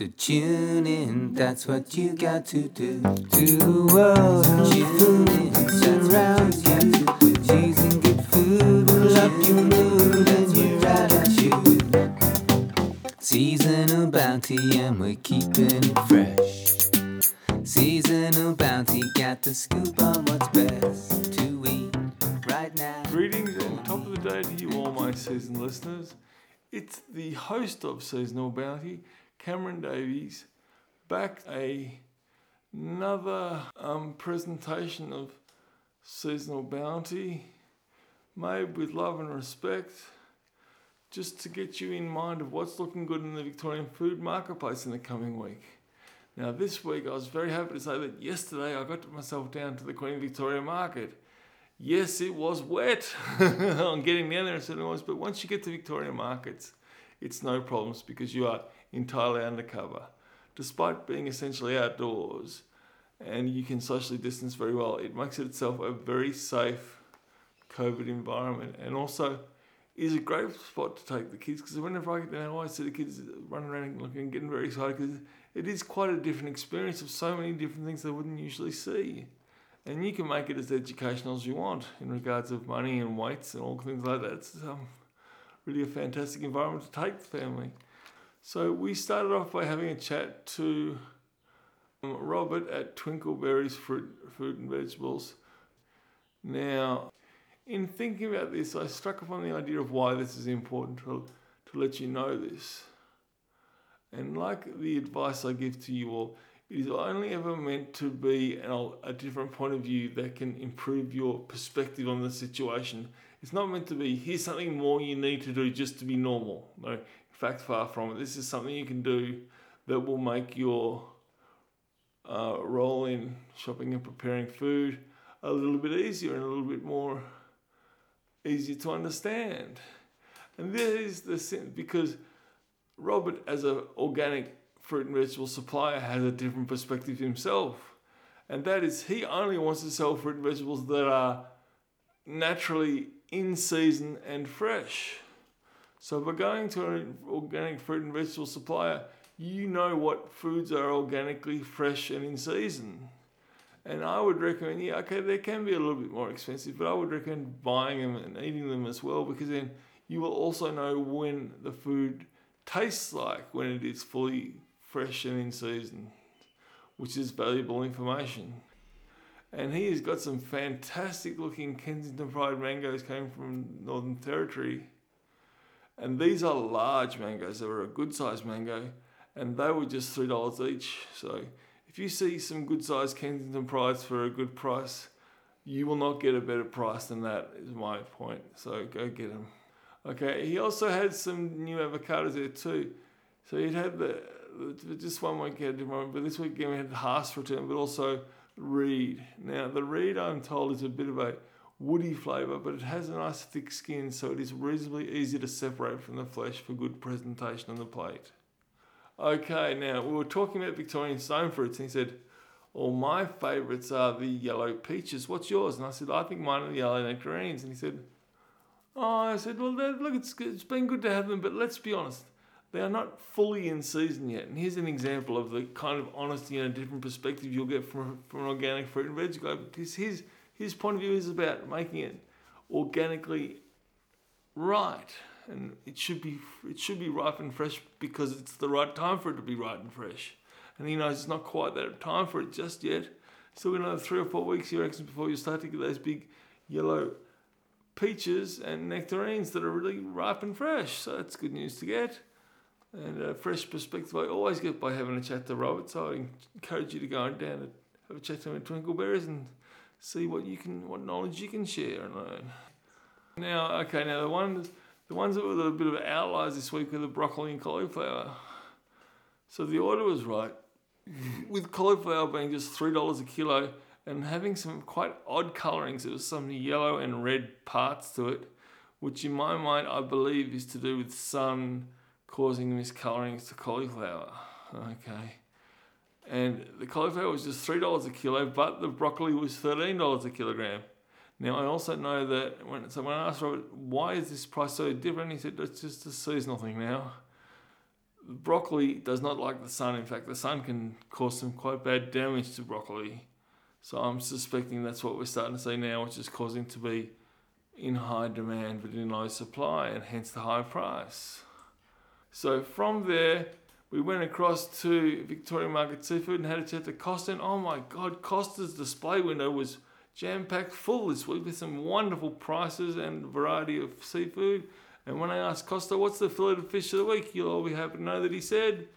So tune in, that's what you got to do. To the world tune in, surrounds you. Cheese good food will up your mood and your attitude. Seasonal bounty, and we're keeping it fresh. Seasonal bounty, got the scoop on what's best to eat right now. Greetings and top of the day to you, all my season listeners. It's the host of Seasonal Bounty, Cameron Davies, back a another um, presentation of Seasonal Bounty, made with love and respect, just to get you in mind of what's looking good in the Victorian food marketplace in the coming week. Now, this week I was very happy to say that yesterday I got myself down to the Queen Victoria Market. Yes, it was wet on getting down there and certainly was, but once you get to Victoria markets, it's no problems because you are entirely undercover. Despite being essentially outdoors and you can socially distance very well, it makes it itself a very safe COVID environment and also is a great spot to take the kids because whenever I get down, I always see the kids running around and looking, getting very excited because it is quite a different experience of so many different things they wouldn't usually see. And you can make it as educational as you want in regards of money and weights and all things like that. It's um, really a fantastic environment to take the family. So we started off by having a chat to um, Robert at Twinkleberries Fruit, Fruit and Vegetables. Now, in thinking about this, I struck upon the idea of why this is important to, to let you know this. And like the advice I give to you all, it is only ever meant to be an, a different point of view that can improve your perspective on the situation. It's not meant to be, here's something more you need to do just to be normal. No, fact, far from it. This is something you can do that will make your uh, role in shopping and preparing food a little bit easier and a little bit more easier to understand. And this is the sense because Robert, as an organic fruit and vegetable supplier, has a different perspective himself. And that is, he only wants to sell fruit and vegetables that are naturally in season and fresh. So, by going to an organic fruit and vegetable supplier, you know what foods are organically fresh and in season. And I would recommend, yeah, okay, they can be a little bit more expensive, but I would recommend buying them and eating them as well because then you will also know when the food tastes like when it is fully fresh and in season, which is valuable information. And he has got some fantastic looking Kensington Pride mangoes coming from Northern Territory. And these are large mangoes, they were a good sized mango, and they were just $3 each. So if you see some good sized Kensington Prides for a good price, you will not get a better price than that, is my point. So go get them. Okay, he also had some new avocados there too. So he'd had the, just one week he had different, but this weekend we had Hass return, but also Reed. Now the Reed, I'm told, is a bit of a woody flavour, but it has a nice thick skin, so it is reasonably easy to separate from the flesh for good presentation on the plate. Okay, now we were talking about Victorian stone fruits, and he said, "Well, my favourites are the yellow peaches. What's yours?" And I said, "I think mine are the yellow nectarines." And he said, "Oh," I said, "Well, look, it's it's been good to have them, but let's be honest, they are not fully in season yet." And here's an example of the kind of honesty and a different perspective you'll get from from an organic fruit and veg guy, because his his point of view is about making it organically right and it should be it should be ripe and fresh because it's the right time for it to be ripe and fresh. And he knows it's not quite that time for it just yet. Got another three or four weeks, he reckons, before you start to get those big yellow peaches and nectarines that are really ripe and fresh. So that's good news to get. And a fresh perspective I always get by having a chat to Robert. So I encourage you to go down and have a chat to him at Twinkleberries and see what you can, what knowledge you can share and learn. Now, okay, now the one the ones that were a bit of outliers this week were the broccoli and cauliflower. So the order was right. With cauliflower being just $3 a kilo and having some quite odd colourings, there was some yellow and red parts to it, which in my mind I believe is to do with sun causing miscolourings to cauliflower. Okay. And the cauliflower was just $3 a kilo, but the broccoli was $13 a kilogram. Now I also know that when so when I asked Robert why is this price so different, he said it's just a seasonal thing now. Broccoli does not like the sun. In fact, the sun can cause some quite bad damage to broccoli. So I'm suspecting that's what we're starting to see now, which is causing to be in high demand but in low supply, and hence the high price. So from there, we went across to Victoria Market Seafood and had a chat to Costa. And oh my God, Costa's display window was jam packed full this week with some wonderful prices and variety of seafood. And when I asked Costa, what's the filleted fish of the week, you'll all be happy to know that he said,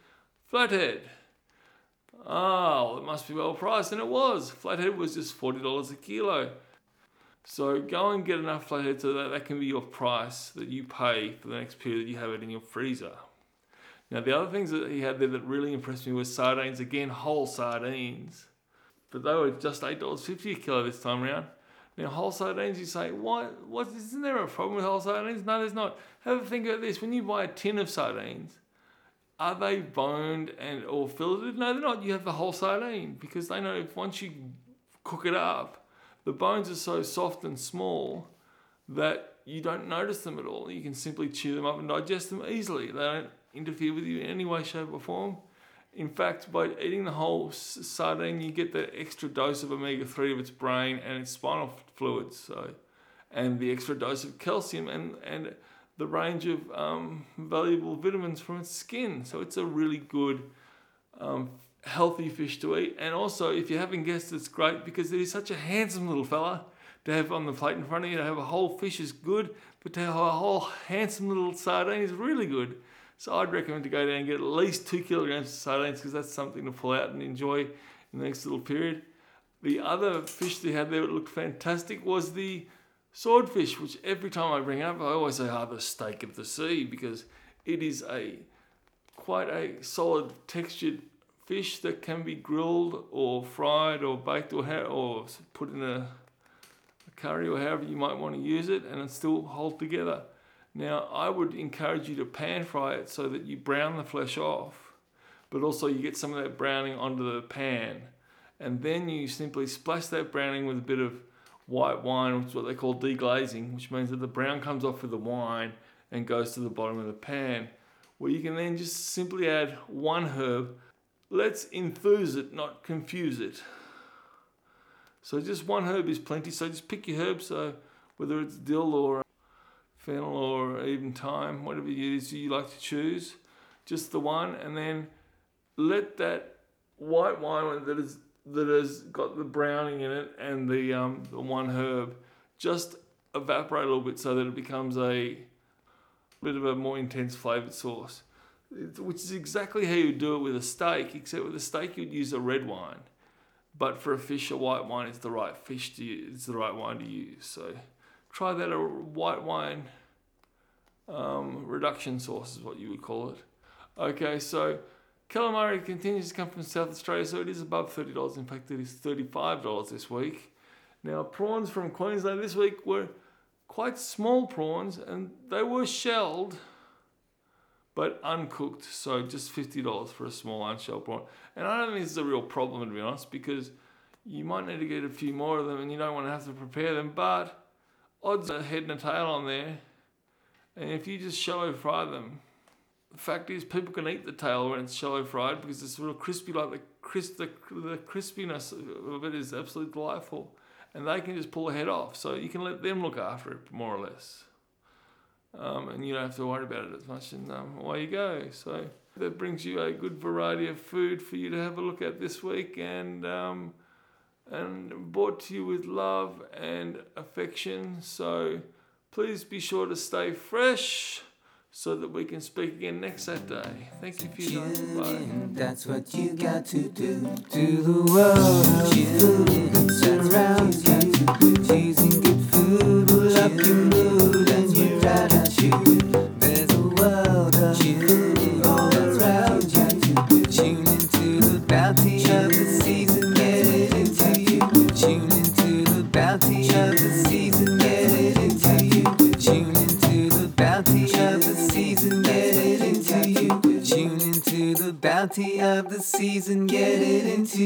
flathead. Oh, it must be well priced, and it was. Flathead was just $40 a kilo. So go and get enough flathead so that that can be your price that you pay for the next period that you have it in your freezer. Now, the other things that he had there that really impressed me was sardines, again, whole sardines. But they were just $8.50 a kilo this time around. Now, whole sardines, you say, what, what, isn't there a problem with whole sardines? No, there's not. Have a think about this. When you buy a tin of sardines, are they boned and or filleted? No, they're not. You have the whole sardine because they know if once you cook it up, the bones are so soft and small that you don't notice them at all. You can simply chew them up and digest them easily. They don't interfere with you in any way, shape, or form. In fact, by eating the whole sardine, you get the extra dose of omega 3 of its brain and its spinal fluids. So, and the extra dose of calcium and, and the range of um, valuable vitamins from its skin. So it's a really good, um, healthy fish to eat. And also, if you haven't guessed, it's great because it is such a handsome little fella to have on the plate in front of you. To have a whole fish is good, but to have a whole handsome little sardine is really good. So I'd recommend to go down and get at least two kilograms of sardines because that's something to pull out and enjoy in the next little period. The other fish they had there that looked fantastic was the swordfish, which every time I bring up, I always say, ah, the steak of the sea, because it is a quite a solid textured fish that can be grilled or fried or baked or, ha- or put in a, a curry or however you might want to use it and it still hold together. Now, I would encourage you to pan fry it so that you brown the flesh off, but also you get some of that browning onto the pan. And then you simply splash that browning with a bit of white wine, which is what they call deglazing, which means that the brown comes off with the wine and goes to the bottom of the pan. Where you can then just simply add one herb. Let's enthuse it, not confuse it. So just one herb is plenty. So just pick your herb. So whether it's dill or fennel or even thyme, whatever it is you like to choose, just the one, and then let that white wine that is that has got the browning in it and the um, the one herb just evaporate a little bit so that it becomes a bit of a more intense flavored sauce, which is exactly how you do it with a steak, except with a steak you'd use a red wine. But for a fish, a white wine is the right fish to use. It's the right wine to use. So try that a white wine um, reduction sauce is what you would call it. Okay, so calamari continues to come from South Australia, so it is above $30. In fact, it is $35 this week. Now, prawns from Queensland this week were quite small prawns and they were shelled but uncooked, so just $50 for a small unshelled prawn. And I don't think this is a real problem to be honest because you might need to get a few more of them and you don't want to have to prepare them, but odds a head and a tail on there. And if you just shallow fry them, the fact is people can eat the tail when it's shallow fried because it's real crispy, like the crisp, the, the crispiness of it is absolutely delightful. And they can just pull the head off. So you can let them look after it more or less. Um, and you don't have to worry about it as much. And um, away you go. So that brings you a good variety of food for you to have a look at this week. And um, and brought to you with love and affection. So please be sure to stay fresh so that we can speak again next Saturday. Thank you for your time. Bye. That's what you got to do to the world of food that surrounds you. Choosing good food will up your mood and your attitude. There's a world of food of the season, get it into.